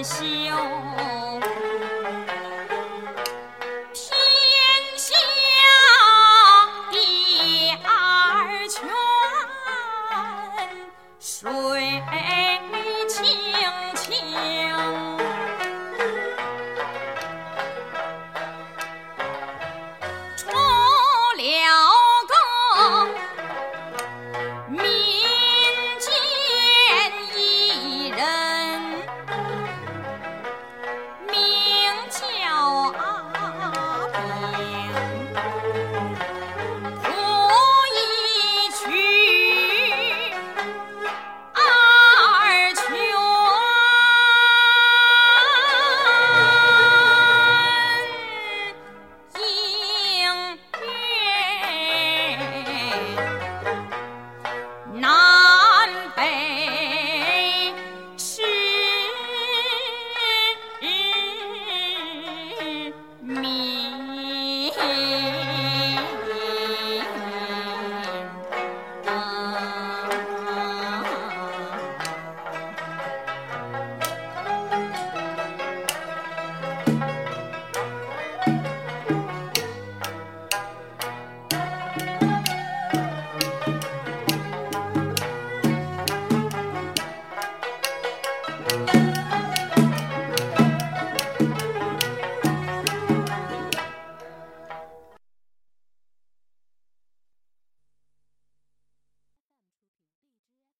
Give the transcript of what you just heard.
and so